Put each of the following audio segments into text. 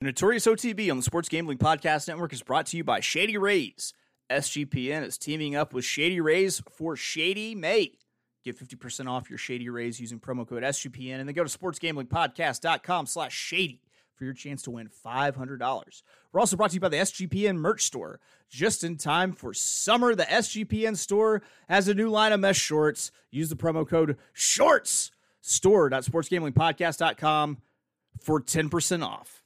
The Notorious OTB on the Sports Gambling Podcast Network is brought to you by Shady Rays. SGPN is teaming up with Shady Rays for Shady May. Get 50% off your Shady Rays using promo code SGPN and then go to sportsgamblingpodcast.com slash shady for your chance to win $500. We're also brought to you by the SGPN merch store. Just in time for summer, the SGPN store has a new line of mesh shorts. Use the promo code SHORTS store.sportsgamblingpodcast.com for 10% off.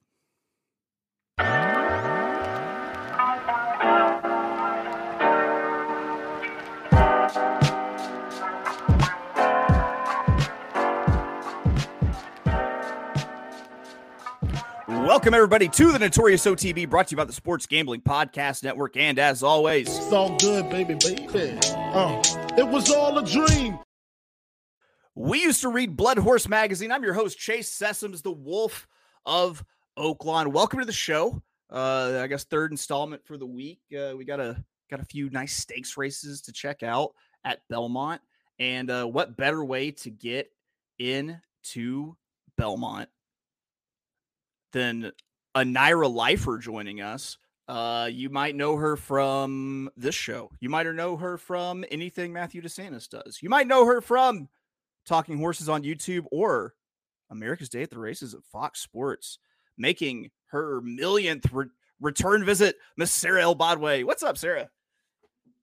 Welcome, everybody, to the Notorious OTB, brought to you by the Sports Gambling Podcast Network. And as always, It's all good, baby, baby. Uh, it was all a dream. we used to read Blood Horse Magazine. I'm your host, Chase Sessoms, the Wolf of Oaklawn. Welcome to the show. Uh, I guess third installment for the week. Uh, we got a got a few nice stakes races to check out at Belmont, and uh, what better way to get into Belmont than a NYRA Lifer joining us? Uh, you might know her from this show. You might know her from anything Matthew DeSantis does. You might know her from Talking Horses on YouTube or America's Day at the Races at Fox Sports, making her millionth re- return visit, Miss Sara Elbadwi. What's up, Sara?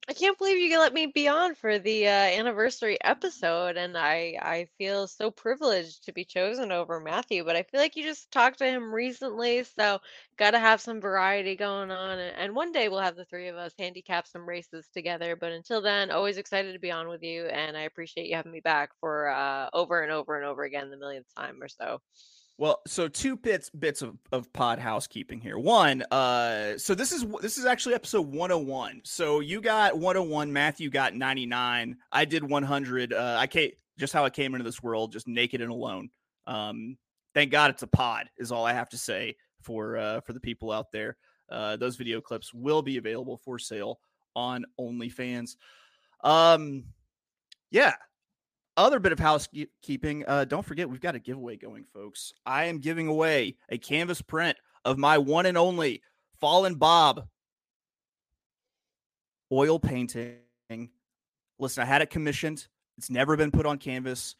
I can't believe you let me be on for the uh, anniversary episode, and I I feel so privileged to be chosen over Matthew. But I feel like you just talked to him recently, so got to have some variety going on. And, one day we'll have the three of us handicap some races together. But until then, always excited to be on with you, and I appreciate you having me back for uh, over and over and over again, the millionth time or so. Well, so two bits bits of, of pod housekeeping here. One, uh, so this is this is actually episode 101. So you got 101, Matthew got 99, I did 100. Uh, I came just how I came into this world, just naked and alone. Um, thank God it's a pod, is all I have to say for uh, for the people out there. Uh, those video clips will be available for sale on OnlyFans. Um, yeah, other bit of housekeeping. Uh, don't forget, we've got a giveaway going, folks. I am giving away a canvas print of my one and only Fallen Bob oil painting. Listen, I had it commissioned. It's never been put on canvas.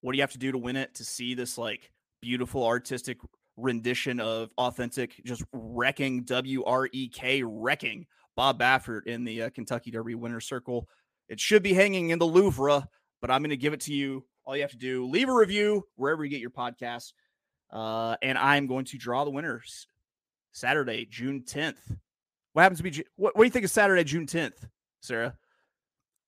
What do you have to do to win it? To see this like beautiful artistic rendition of authentic, just wrecking W R E K wrecking Bob Baffert in the uh, Kentucky Derby winner circle. It should be hanging in the Louvre but I'm going to give it to you. All you have to do, leave a review wherever you get your podcast. Uh, and I'm going to draw the winners Saturday, June 10th. What happens to be, what, what do you think of Saturday, June 10th, Sara?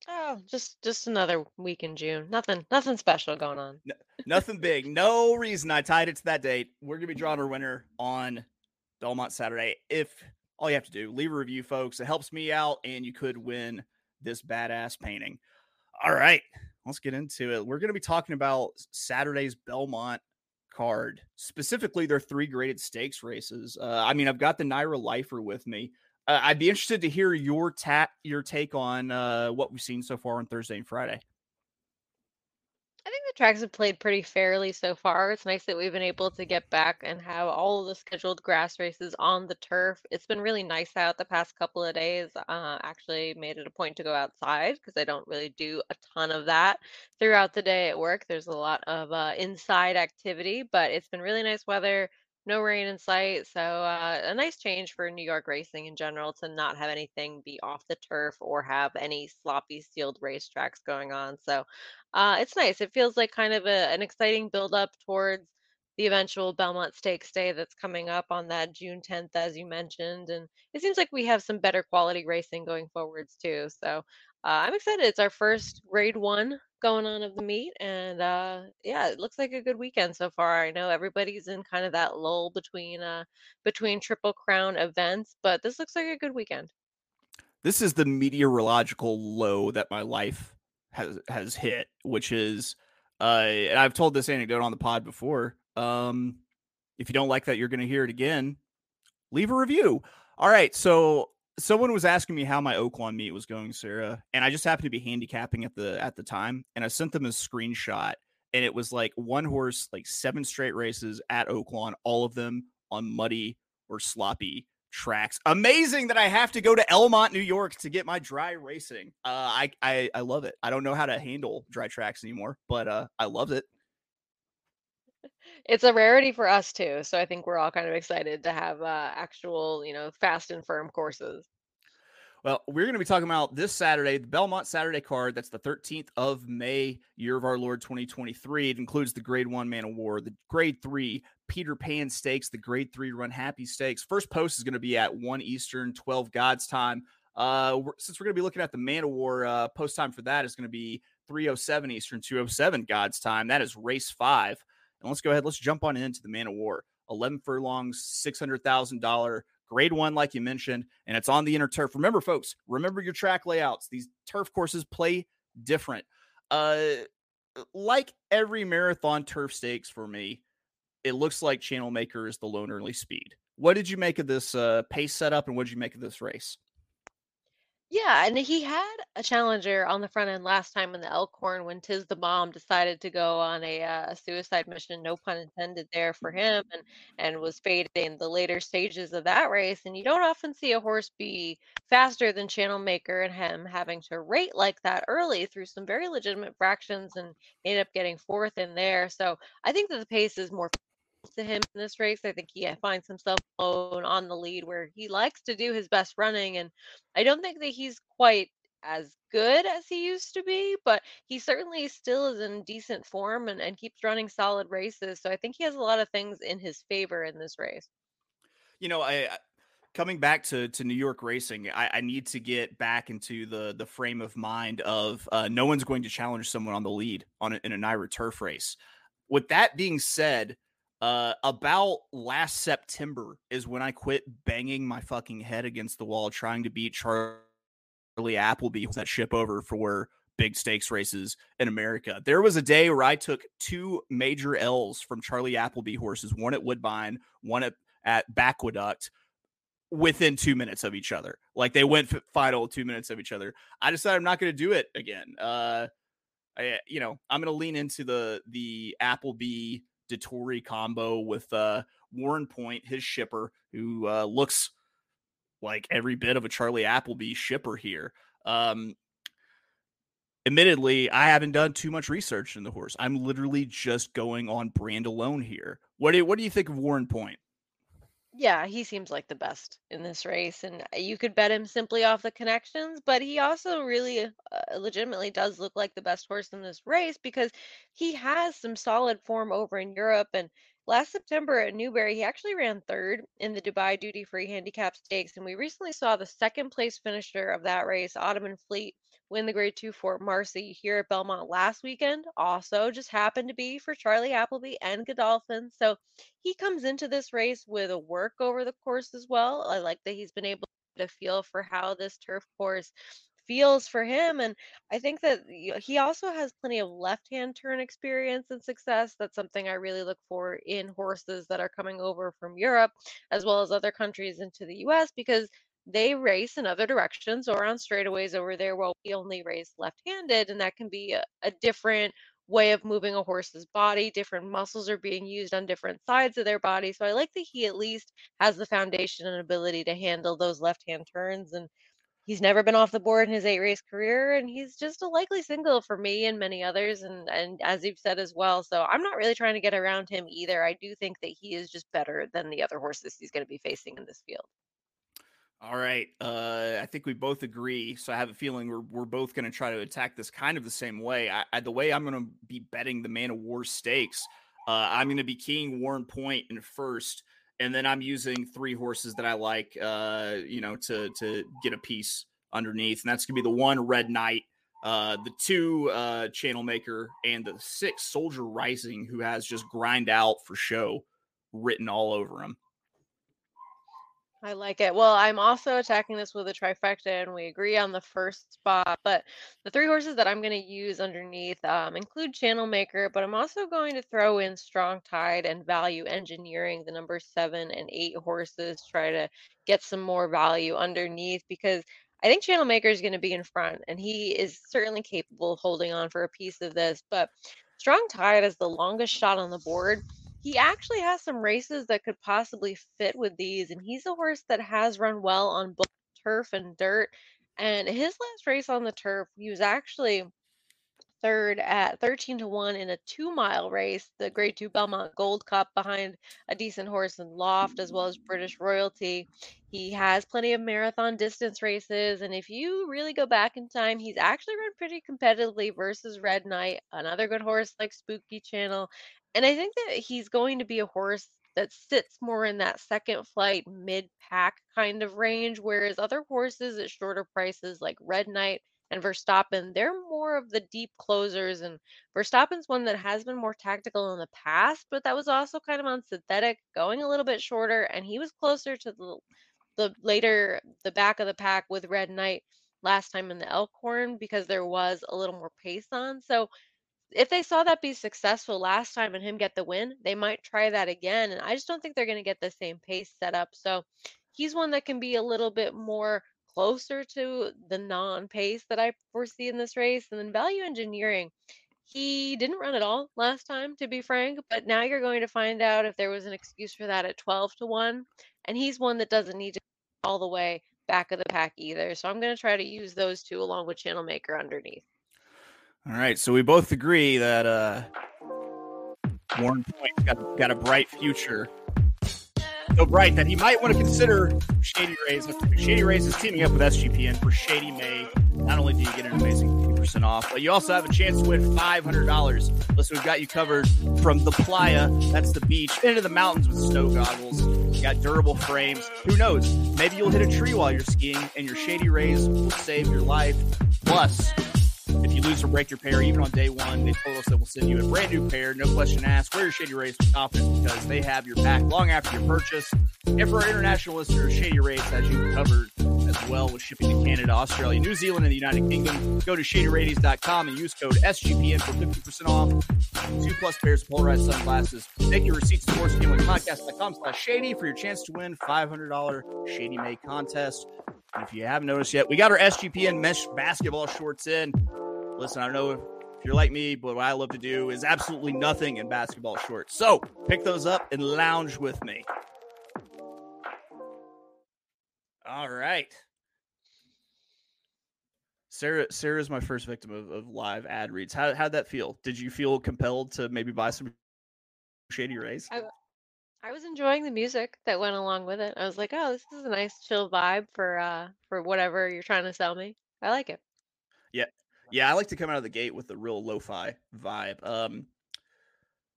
Oh, just just another week in June. Nothing nothing special going on. Nothing big. No reason I tied it to that date. We're going to be drawing our winner on Belmont Saturday. If all you have to do, leave a review, folks. It helps me out, and you could win this badass painting. All right, let's get into it. We're going to be talking about Saturday's Belmont card, specifically their three graded stakes races. Uh, I mean, I've got the NYRA Lifer with me. Uh, I'd be interested to hear your ta- your take on uh, what we've seen so far on Thursday and Friday. Tracks have played pretty fairly so far. It's nice that we've been able to get back and have all of the scheduled grass races on the turf. It's been really nice out the past couple of days. Uh, actually, made it a point to go outside because I don't really do a ton of that throughout the day at work. There's a lot of uh, inside activity, but it's been really nice weather. No rain in sight, so uh, a nice change for New York racing in general to not have anything be off the turf or have any sloppy sealed racetracks going on. So uh, it's nice. It feels like kind of a, an exciting build up towards the eventual Belmont Stakes Day that's coming up on that June 10th, as you mentioned. And it seems like we have some better quality racing going forwards too. So uh, I'm excited. It's our first grade one going on of the meet. And uh, yeah, it looks like a good weekend so far. I know everybody's in kind of that lull between uh, between Triple Crown events, but this looks like a good weekend. This is the meteorological low that my life has has hit, which is uh and I've told this anecdote on the pod before. Um if you don't like that, you're gonna hear it again. Leave a review. All right, so someone was asking me how my Oaklawn meet was going, Sara, and I just happened to be handicapping at the at the time, and I sent them a screenshot, and it was like one horse, like seven straight races at Oaklawn, all of them on muddy or sloppy tracks. Amazing that I have to go to Elmont, New York to get my dry racing. Uh, I, I I love it. I don't know how to handle dry tracks anymore, but uh, I love it. It's a rarity for us too, so I think we're all kind of excited to have uh, actual, you know, fast and firm courses. Well, we're going to be talking about this Saturday, the Belmont Saturday card. That's the 13th of May, year of our Lord 2023. It includes the Grade One Man of War, the Grade Three Peter Pan Stakes, the Grade Three Runhappy Stakes. First post is going to be at 1 Eastern, 12 God's time. Uh, we're, since we're going to be looking at the Man of War, uh, post time for that is going to be 307 Eastern, 207 God's time. That is race five. And let's go ahead. Let's jump on into the Man of War. 11 furlongs, $600,000 grade one, like you mentioned, and it's on the inner turf. Remember, folks, remember your track layouts. These turf courses play different. Uh, like every marathon turf stakes for me, it looks like Channel Maker is the lone early speed. What did you make of this uh, pace setup, and what did you make of this race? Yeah, and he had a challenger on the front end last time in the Elkhorn when Tiz the Bomb decided to go on a, uh, suicide mission, no pun intended there for him, and and was faded in the later stages of that race. And you don't often see a horse be faster than Channel Maker and him having to rate like that early through some very legitimate fractions and ended up getting fourth in there. So I think that the pace is more to him in this race. I think he finds himself alone on the lead where he likes to do his best running. And I don't think that he's quite as good as he used to be, but he certainly still is in decent form and, and keeps running solid races. So I think he has a lot of things in his favor in this race. You know, I coming back to to New York racing, I, I, need to get back into the the frame of mind of uh, no one's going to challenge someone on the lead on a, in a NYRA turf race. With that being said, uh, about last September is when I quit banging my fucking head against the wall trying to beat Charlie Appleby that ship over for big stakes races in America. There was a day where I took two major L's from Charlie Appleby horses, one at Woodbine, one at, at Aqueduct within two minutes of each other. Like they went final two minutes of each other. I decided I'm not going to do it again. Uh, I, you know, I'm going to lean into the the Appleby Dettori combo with uh, Warren Point, his shipper, who uh, looks like every bit of a Charlie Appleby shipper here. Um, admittedly, I haven't done too much research in the horse. I'm literally just going on brand alone here. What do you, what do you think of Warren Point? Yeah, he seems like the best in this race, and uh, you could bet him simply off the connections, but he also really uh, legitimately does look like the best horse in this race because he has some solid form over in Europe. And last September at Newbury, he actually ran third in the Dubai Duty Free Handicap Stakes, and we recently saw the second place finisher of that race, Ottoman Fleet, win the grade two Fort Marcy here at Belmont last weekend. Also, just happened to be for Charlie Appleby and Godolphin. So he comes into this race with a work over the course as well. I like that he's been able to feel for how this turf course feels for him. And I think that he also has plenty of left hand turn experience and success. That's something I really look for in horses that are coming over from Europe as well as other countries into the US because they race in other directions or on straightaways over there while we only race left-handed and that can be a, a different way of moving a horse's body different muscles are being used on different sides of their body so i like that he at least has the foundation and ability to handle those left-hand turns and he's never been off the board in his eight race career and he's just a likely single for me and many others and and as you've said as well so i'm not really trying to get around him either i do think that he is just better than the other horses he's going to be facing in this field all right. Uh, I think we both agree. So I have a feeling we're, we're both going to try to attack this kind of the same way. I, I, the way I'm going to be betting the Man of War stakes, uh, I'm going to be keying Warren Point in first, and then I'm using three horses that I like, uh, you know, to to get a piece underneath, and that's going to be the one Red Knight, uh, the two uh, Channel Maker, and the six Soldier Rising, who has just grind out for show written all over him. I like it. Well, I'm also attacking this with a trifecta, and we agree on the first spot. But the three horses that I'm going to use underneath um, include Channel Maker, but I'm also going to throw in Strong Tide and Value Engineering, the number seven and eight horses, try to get some more value underneath because I think Channel Maker is going to be in front, and he is certainly capable of holding on for a piece of this. But Strong Tide is the longest shot on the board he actually has some races that could possibly fit with these, and he's a horse that has run well on both turf and dirt. And his last race on the turf, he was actually third at 13 to 1 in a two mile race, the Grade 2 Belmont Gold Cup, behind a decent horse in Loft as well as British Royalty. He has plenty of marathon distance races. And if you really go back in time, he's actually run pretty competitively versus Red Knight, another good horse like Spooky Channel. And I think that he's going to be a horse that sits more in that second flight mid pack kind of range, whereas other horses at shorter prices like Red Knight and Verstappen, they're more of the deep closers. And Verstappen's one that has been more tactical in the past, but that was also kind of on synthetic, going a little bit shorter, and he was closer to the the later the back of the pack with Red Knight last time in the Elkhorn because there was a little more pace on. So if they saw that be successful last time and him get the win, they might try that again. And I just don't think they're going to get the same pace set up. So he's one that can be a little bit more closer to the non pace that I foresee in this race. And then value engineering, he didn't run at all last time, to be frank. But now you're going to find out if there was an excuse for that at 12 to 1. And he's one that doesn't need to all the way back of the pack either. So I'm going to try to use those two along with Channel Maker underneath. All right, so we both agree that uh, Warren Point got got a bright future. So bright that he might want to consider Shady Rays. Shady Rays is teaming up with SGPN for Shady May. Not only do you get an amazing 50% off, but you also have a chance to win $500. Listen, we've got you covered from the playa, that's the beach, into the mountains with snow goggles. You got durable frames. Who knows? Maybe you'll hit a tree while you're skiing, and your Shady Rays will save your life. Plus, lose or break your pair, even on day one, they told us that we'll send you a brand new pair, no question asked. Wear your Shady Rays with confidence because they have your back long after your purchase. And for our international listeners, Shady Rays has you covered as well with shipping to Canada, Australia, New Zealand, and the United Kingdom. Go to ShadyRays.com and use code SGPN for 50% off. Two plus pairs of polarized sunglasses. Take your receipts to sportsgamblingpodcast.com slash shady for your chance to win $500 Shady May contest. If you haven't noticed yet, we got our SGPN mesh basketball shorts in. Listen, I don't know if you're like me, but what I love to do is absolutely nothing in basketball shorts. So pick those up and lounge with me. All right. Sara Sara is my first victim of, of live ad reads. How how'd that feel? Did you feel compelled to maybe buy some shady rays? I, I was enjoying the music that went along with it. I was like, oh, this is a nice chill vibe for uh for whatever you're trying to sell me. I like it. Yeah. Yeah, I like to come out of the gate with a real lo-fi vibe. Um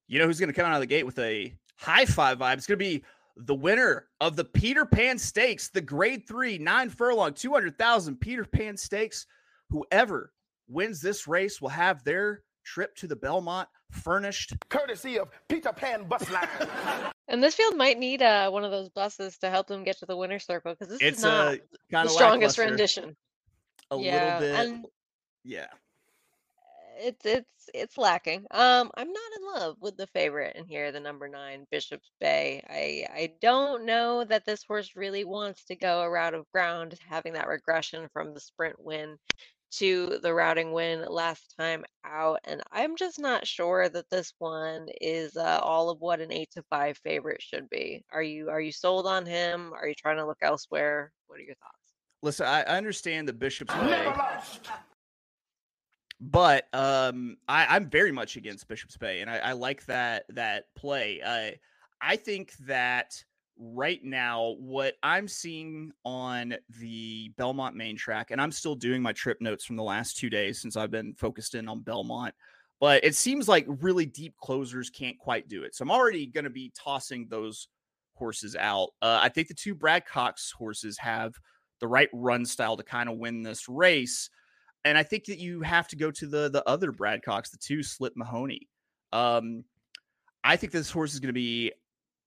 you know who's gonna come out of the gate with a hi-fi vibe? It's gonna be the winner of the Peter Pan Stakes, the grade three, nine furlong, 200,000 Peter Pan Stakes. Whoever wins this race will have their trip to the Belmont furnished. Courtesy of Peter Pan Bus Line. And this field might need uh, one of those buses to help them get to the winner's circle because this It's is not a the strongest rendition. A Yeah, little bit. and yeah. it's it's it's lacking. Um, I'm not in love with the favorite in here, the number nine, Bishop's Bay. I I don't know that this horse really wants to go a route of ground, having that regression from the sprint win to the routing win last time out, and I'm just not sure that this one is uh, all of what an eight to five favorite should be. Are you are you sold on him? Are you trying to look elsewhere? What are your thoughts? Listen, I, I understand the Bishop's Bay, Never lost. But um, I, I'm very much against Bishop's Bay, and I, I like that that play. I I think that right now, what I'm seeing on the Belmont main track, and I'm still doing my trip notes from the last two days since I've been focused in on Belmont, but it seems like really deep closers can't quite do it. So I'm already going to be tossing those horses out. Uh, I think the two Brad Cox horses have the right run style to kind of win this race. And I think that you have to go to the the other Brad Cox, the two Slip Mahoney. Um, I think this horse is going to be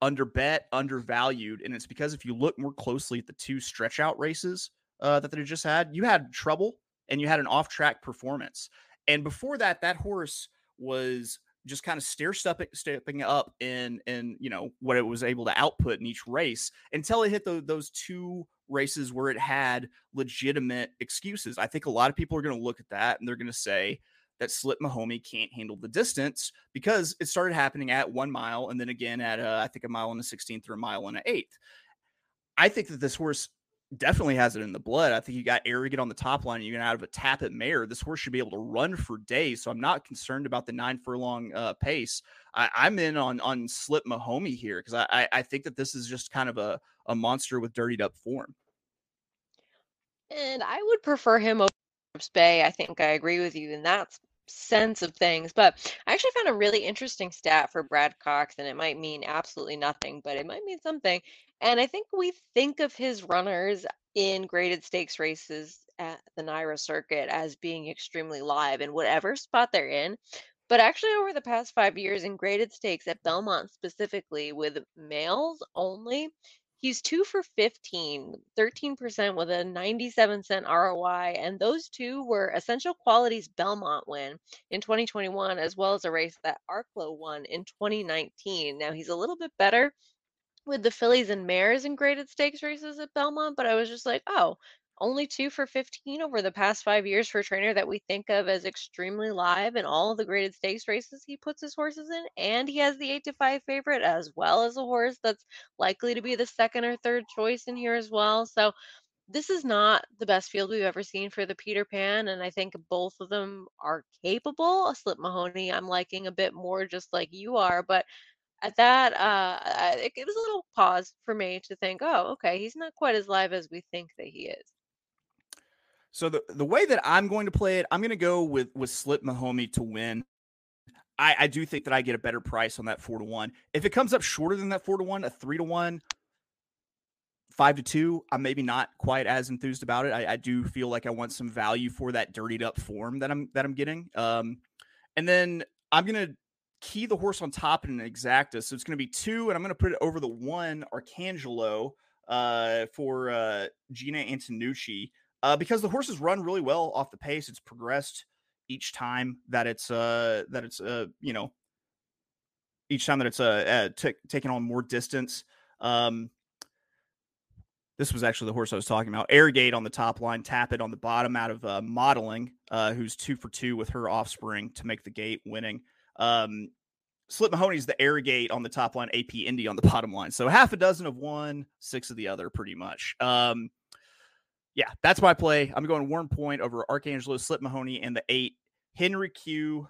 under bet, undervalued, and it's because if you look more closely at the two stretch out races uh, that they just had, you had trouble and you had an off track performance. And before that, that horse was just kind of stair stepping, stepping up in in you know what it was able to output in each race until it hit tho- those two races where it had legitimate excuses. I think a lot of people are going to look at that and they're going to say that Slip Mahoney can't handle the distance because it started happening at one mile and then again at uh, I think a mile and a 16th or a mile and an eighth. I think that this horse definitely has it in the blood. I think you got Arrogate on the top line. You get out of a Tapit Mayor. This horse should be able to run for days. So I'm not concerned about the nine furlong uh, pace. I, am in on on Slip Mahoney here because I, I, I think that this is just kind of a a monster with dirtied up form. And I would prefer him over Bay. I think I agree with you in that sense of things. But I actually found a really interesting stat for Brad Cox, and it might mean absolutely nothing, but it might mean something. And I think we think of his runners in graded stakes races at the NYRA circuit as being extremely live in whatever spot they're in. But actually, over the past five years in graded stakes at Belmont specifically, with males only, he's two for 15, 13% with a 97 cent ROI. And those two were Essential Qualities Belmont win in 2021, as well as a race that Arklow won in 2019. Now, he's a little bit better with the fillies and mares in graded stakes races at Belmont, but I was just like, oh, only two for 15 over the past five years for a trainer that we think of as extremely live in all of the graded stakes races he puts his horses in. And he has the eight to five favorite as well as a horse that's likely to be the second or third choice in here as well. So this is not the best field we've ever seen for the Peter Pan, and I think both of them are capable. Slip Mahoney, I'm liking a bit more, just like you are, but at that, uh, it, was a little pause for me to think, oh, okay, he's not quite as live as we think that he is. So the the way that I'm going to play it, I'm going to go with with Slip Mahoney to win. I, I do think that I get a better price on that four to one. If it comes up shorter than that four to one, a three to one, five to two, I'm maybe not quite as enthused about it. I, I do feel like I want some value for that dirtied up form that I'm that I'm getting. Um, and then I'm gonna key the horse on top in an exacta. So it's going to be two, and I'm going to put it over the one Arcangelo uh, for uh, Jena Antonucci uh, because the horses run really well off the pace. It's progressed each time that it's uh that it's uh you know each time that it's uh, uh t- taking on more distance. Um, this was actually the horse I was talking about. Arrogate on the top line, Tapit on the bottom out of uh, modeling, uh, who's two for two with her offspring to make the gate winning. Um, Slip Mahoney's the Arrogate on the top line, AP Indy on the bottom line. So half a dozen of one, six of the other, pretty much. Um, yeah, that's my play. I'm going Warren Point over Arcangelo, Slip Mahoney, and the eight Henry Q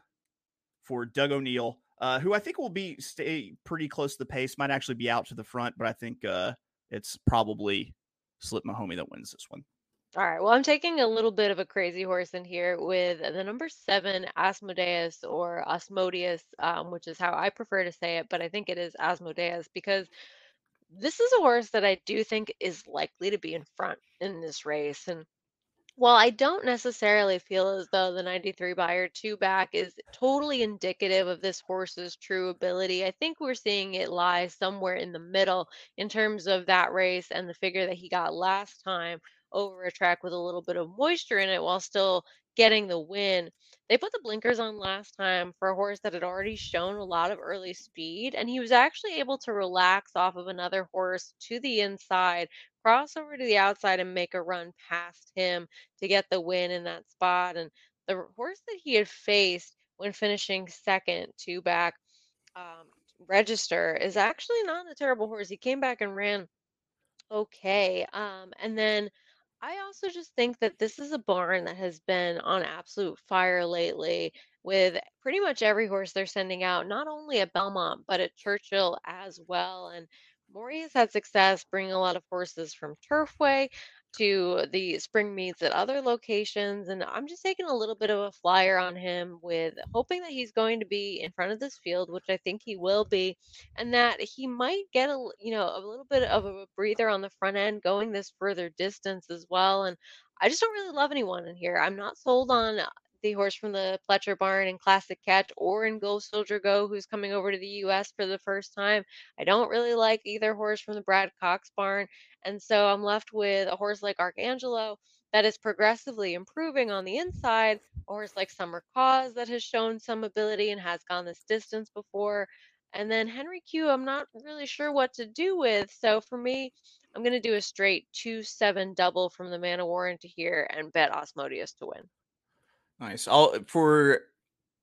for Doug O'Neill, uh, who I think will be stay pretty close to the pace. Might actually be out to the front, but I think uh, it's probably Slip Mahoney that wins this one. All right. Well, I'm taking a little bit of a crazy horse in here with the number seven Asmodeus or Asmodeus, um, which is how I prefer to say it, but I think it is Asmodeus because this is a horse that I do think is likely to be in front in this race. And while I don't necessarily feel as though the 93 Beyer two back is totally indicative of this horse's true ability, I think we're seeing it lie somewhere in the middle in terms of that race and the figure that he got last time over a track with a little bit of moisture in it while still getting the win. They put the blinkers on last time for a horse that had already shown a lot of early speed, and he was actually able to relax off of another horse to the inside, cross over to the outside, and make a run past him to get the win in that spot. And the horse that he had faced when finishing second, two back, um, register is actually not a terrible horse. He came back and ran okay. Um, and then I also just think that this is a barn that has been on absolute fire lately with pretty much every horse they're sending out, not only at Belmont, but at Churchill as well. And Maury has had success bringing a lot of horses from Turfway to the spring meets at other locations. And I'm just taking a little bit of a flyer on him with hoping that he's going to be in front of this field, which I think he will be, and that he might get a you know a little bit of a breather on the front end going this further distance as well. And I just don't really love anyone in here. I'm not sold on the horse from the Pletcher barn in Classic Catch or in Gold Soldier Go, who's coming over to the US for the first time. I don't really like either horse from the Brad Cox barn. And so I'm left with a horse like Arcangelo that is progressively improving on the inside, a horse like Summer Cause that has shown some ability and has gone this distance before. And then Henry Q, I'm not really sure what to do with. So for me, I'm going to do a straight 2 7 double from the Man of War into here and bet Asmodeus to win. Nice. I'll for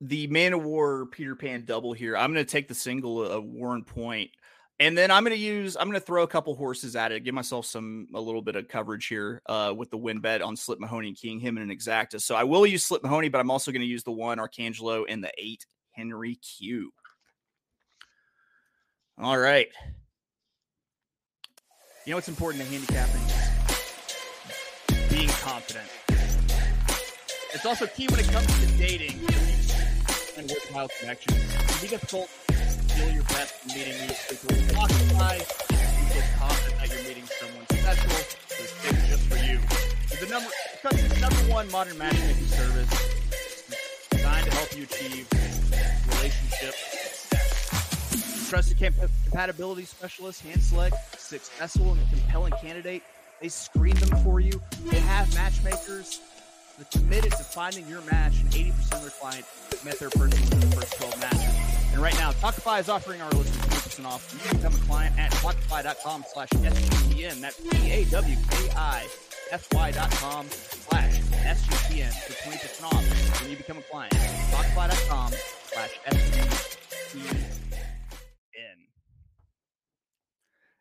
the Man of War Peter Pan double here. I'm going to take the single of Warren Point, and then I'm going to use. I'm going to throw a couple horses at it, give myself some a little bit of coverage here uh, with the win bet on Slip Mahoney and King him and an exacta. So I will use Slip Mahoney, but I'm also going to use the one Arcangelo and the eight Henry Q. All right. You know what's important to handicapping? Being confident. It's also key when it comes to dating and worthwhile connections. It can be difficult to feel your best in meeting new people. Spotify, you feel confident that you're meeting someone special who's picked just for you. It's the number, it's the number one modern matchmaking service designed to help you achieve relationship success. Trusted compatibility specialist, hand select, successful and compelling candidate. They screen them for you. They have matchmakers committed to finding your match, and 80% of their clients met their person within the first 12 matches. And right now, Tawkify is offering our listeners 20% off. You can become a client at Tawkify.com slash SGPN. That's T-A-W-K-I F-Y.com slash SGPN for 20% off when you become a client. Tawkify.com slash SGPN.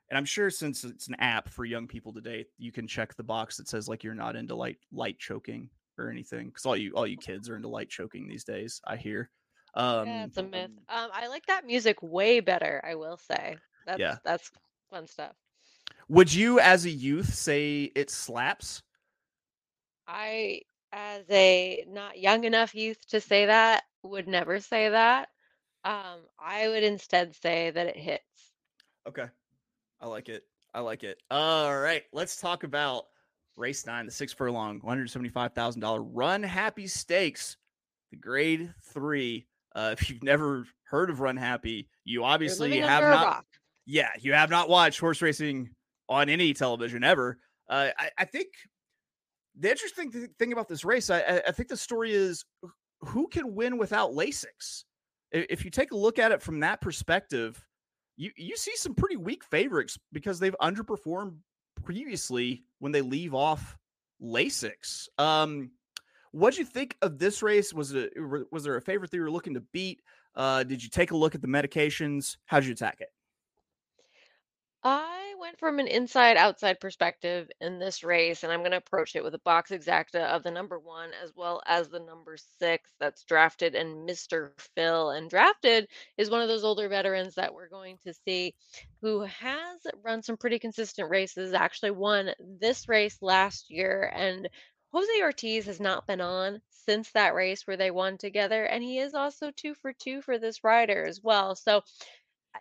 And I'm sure since it's an app for young people today, you can check the box that says like you're not into light light choking or anything because all you all you kids are into light choking these days. I hear. Um, yeah, it's a myth. Um, I like that music way better. I will say. That's, yeah, that's fun stuff. Would you, as a youth, say it slaps? I, as a not young enough youth to say that, would never say that. Um, I would instead say that it hits. Okay, I like it. I like it. All right, let's talk about race nine, the six furlong, $175,000 Runhappy stakes, the grade three. Uh, if you've never heard of Runhappy, you obviously have not. Yeah, you have not watched horse racing on any television ever. Uh, I, I, think the interesting th- thing about this race, I, I, think the story is who can win without Lasix. If you take a look at it from that perspective, you you see some pretty weak favorites because they've underperformed previously when they leave off Lasix. Um, what'd you think of this race? Was it was there a favorite that you were looking to beat? Uh, did you take a look at the medications? How'd you attack it? I went from an inside outside perspective in this race, and I'm going to approach it with a box exacta of the number one as well as the number six that's drafted and Mr. Phil. And drafted is one of those older veterans that we're going to see who has run some pretty consistent races, actually won this race last year. And Jose Ortiz has not been on since that race where they won together, and he is also two for two for this rider as well. So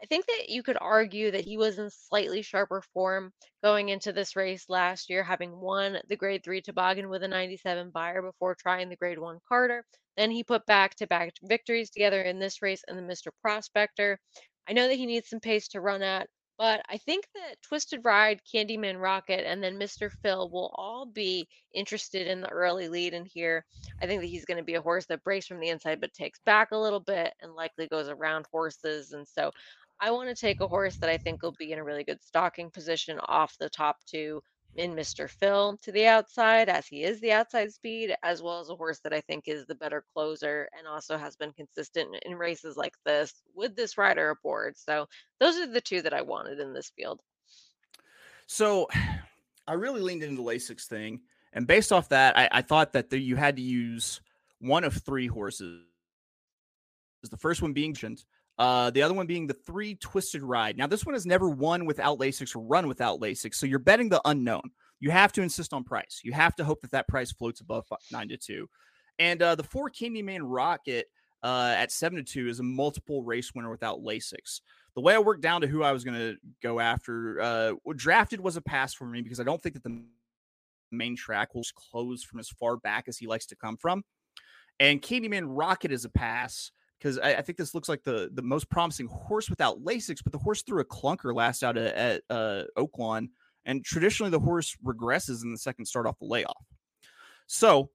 I think that you could argue that he was in slightly sharper form going into this race last year, having won the grade three toboggan with a 97 Beyer before trying the grade one Carter. Then he put back to back victories together in this race and the Mr. Prospector. I know that he needs some pace to run at, but I think that Twisted Ride, Candyman Rocket, and then Mr. Phil will all be interested in the early lead in here. I think that he's going to be a horse that breaks from the inside but takes back a little bit and likely goes around horses. And so I want to take a horse that I think will be in a really good stalking position off the top two in Mr. Phil to the outside, as he is the outside speed, as well as a horse that I think is the better closer and also has been consistent in races like this with this rider aboard. So those are the two that I wanted in this field. So I really leaned into the Lasix thing. And based off that, I, I thought that the, you had to use one of three horses. Is the first one being uh, the other one being the three twisted ride. Now, this one has never won without Lasix or run without Lasix. So you're betting the unknown. You have to insist on price. You have to hope that that price floats above nine to two. And uh, the four Candyman Rocket uh, at seven to two is a multiple race winner without Lasix. The way I worked down to who I was going to go after, uh, drafted was a pass for me because I don't think that the main track will close from as far back as he likes to come from. And Candyman Rocket is a pass because I, I, think this looks like the the most promising horse without Lasix, but the horse threw a clunker last out at, at uh, Oaklawn, and traditionally the horse regresses in the second start off the layoff. So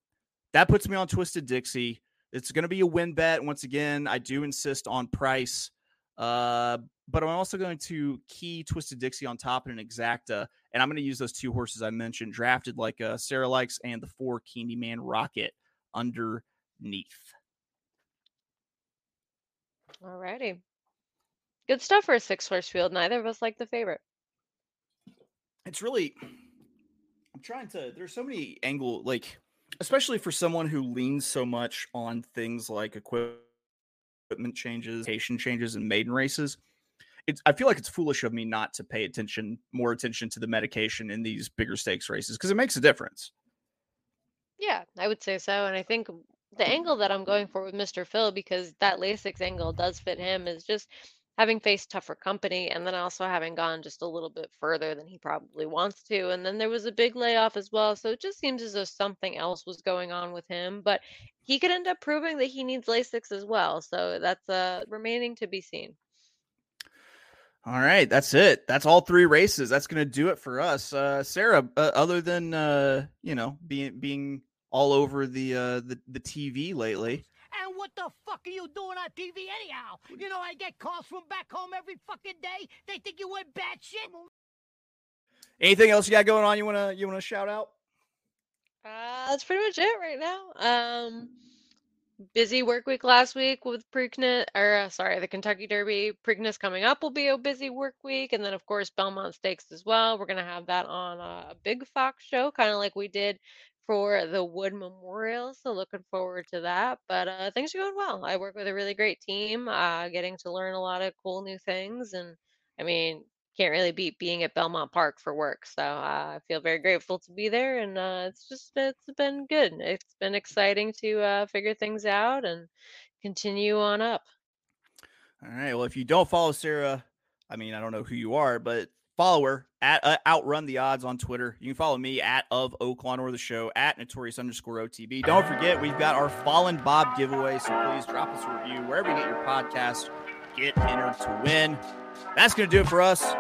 that puts me on Twisted Dixie. It's going to be a win bet. Once again, I do insist on price, uh, but I'm also going to key Twisted Dixie on top in an exacta, and I'm going to use those two horses I mentioned, drafted like uh, Sara likes, and the four Candyman Rocket underneath. Alrighty. Good stuff for a six horse field. Neither of us like the favorite. It's really I'm trying to there's so many angle like especially for someone who leans so much on things like equipment changes, patient changes, and maiden races. It's I feel like it's foolish of me not to pay attention more attention to the medication in these bigger stakes races because it makes a difference. Yeah, I would say so. And I think the angle that I'm going for with Mr. Phil, because that Lasix angle does fit him, is just having faced tougher company and then also having gone just a little bit further than he probably wants to. And then there was a big layoff as well. So it just seems as though something else was going on with him. But he could end up proving that he needs Lasix as well. So that's uh, remaining to be seen. All right, that's it. That's all three races. That's going to do it for us. Uh, Sara, uh, other than uh, you know being being all over the uh, the the TV lately, and what the fuck are you doing on TV anyhow? You know, I get calls from back home every fucking day. They think you went bad shit. Anything else you got going on? You wanna you wanna shout out? Uh, that's pretty much it right now. Um, busy work week last week with Preakness, or uh, sorry, the Kentucky Derby. Preakness coming up will be a busy work week, and then of course Belmont Stakes as well. We're gonna have that on a big Fox show, kind of like we did for the Wood Memorial. So looking forward to that. But uh, things are going well. I work with a really great team, uh, getting to learn a lot of cool new things. And I mean, can't really beat being at Belmont Park for work. So uh, I feel very grateful to be there. And uh, it's just, it's been good. It's been exciting to uh, figure things out and continue on up. All right. Well, if you don't follow Sara, I mean, I don't know who you are, but follow her at uh, outrun the odds on twitter. You can follow me at of Oaklawn or the show at notorious underscore otb don't forget we've got our fallen bob giveaway so please drop us a review wherever you get your podcast get entered to win. That's going to do it for us.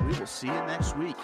We will see you next week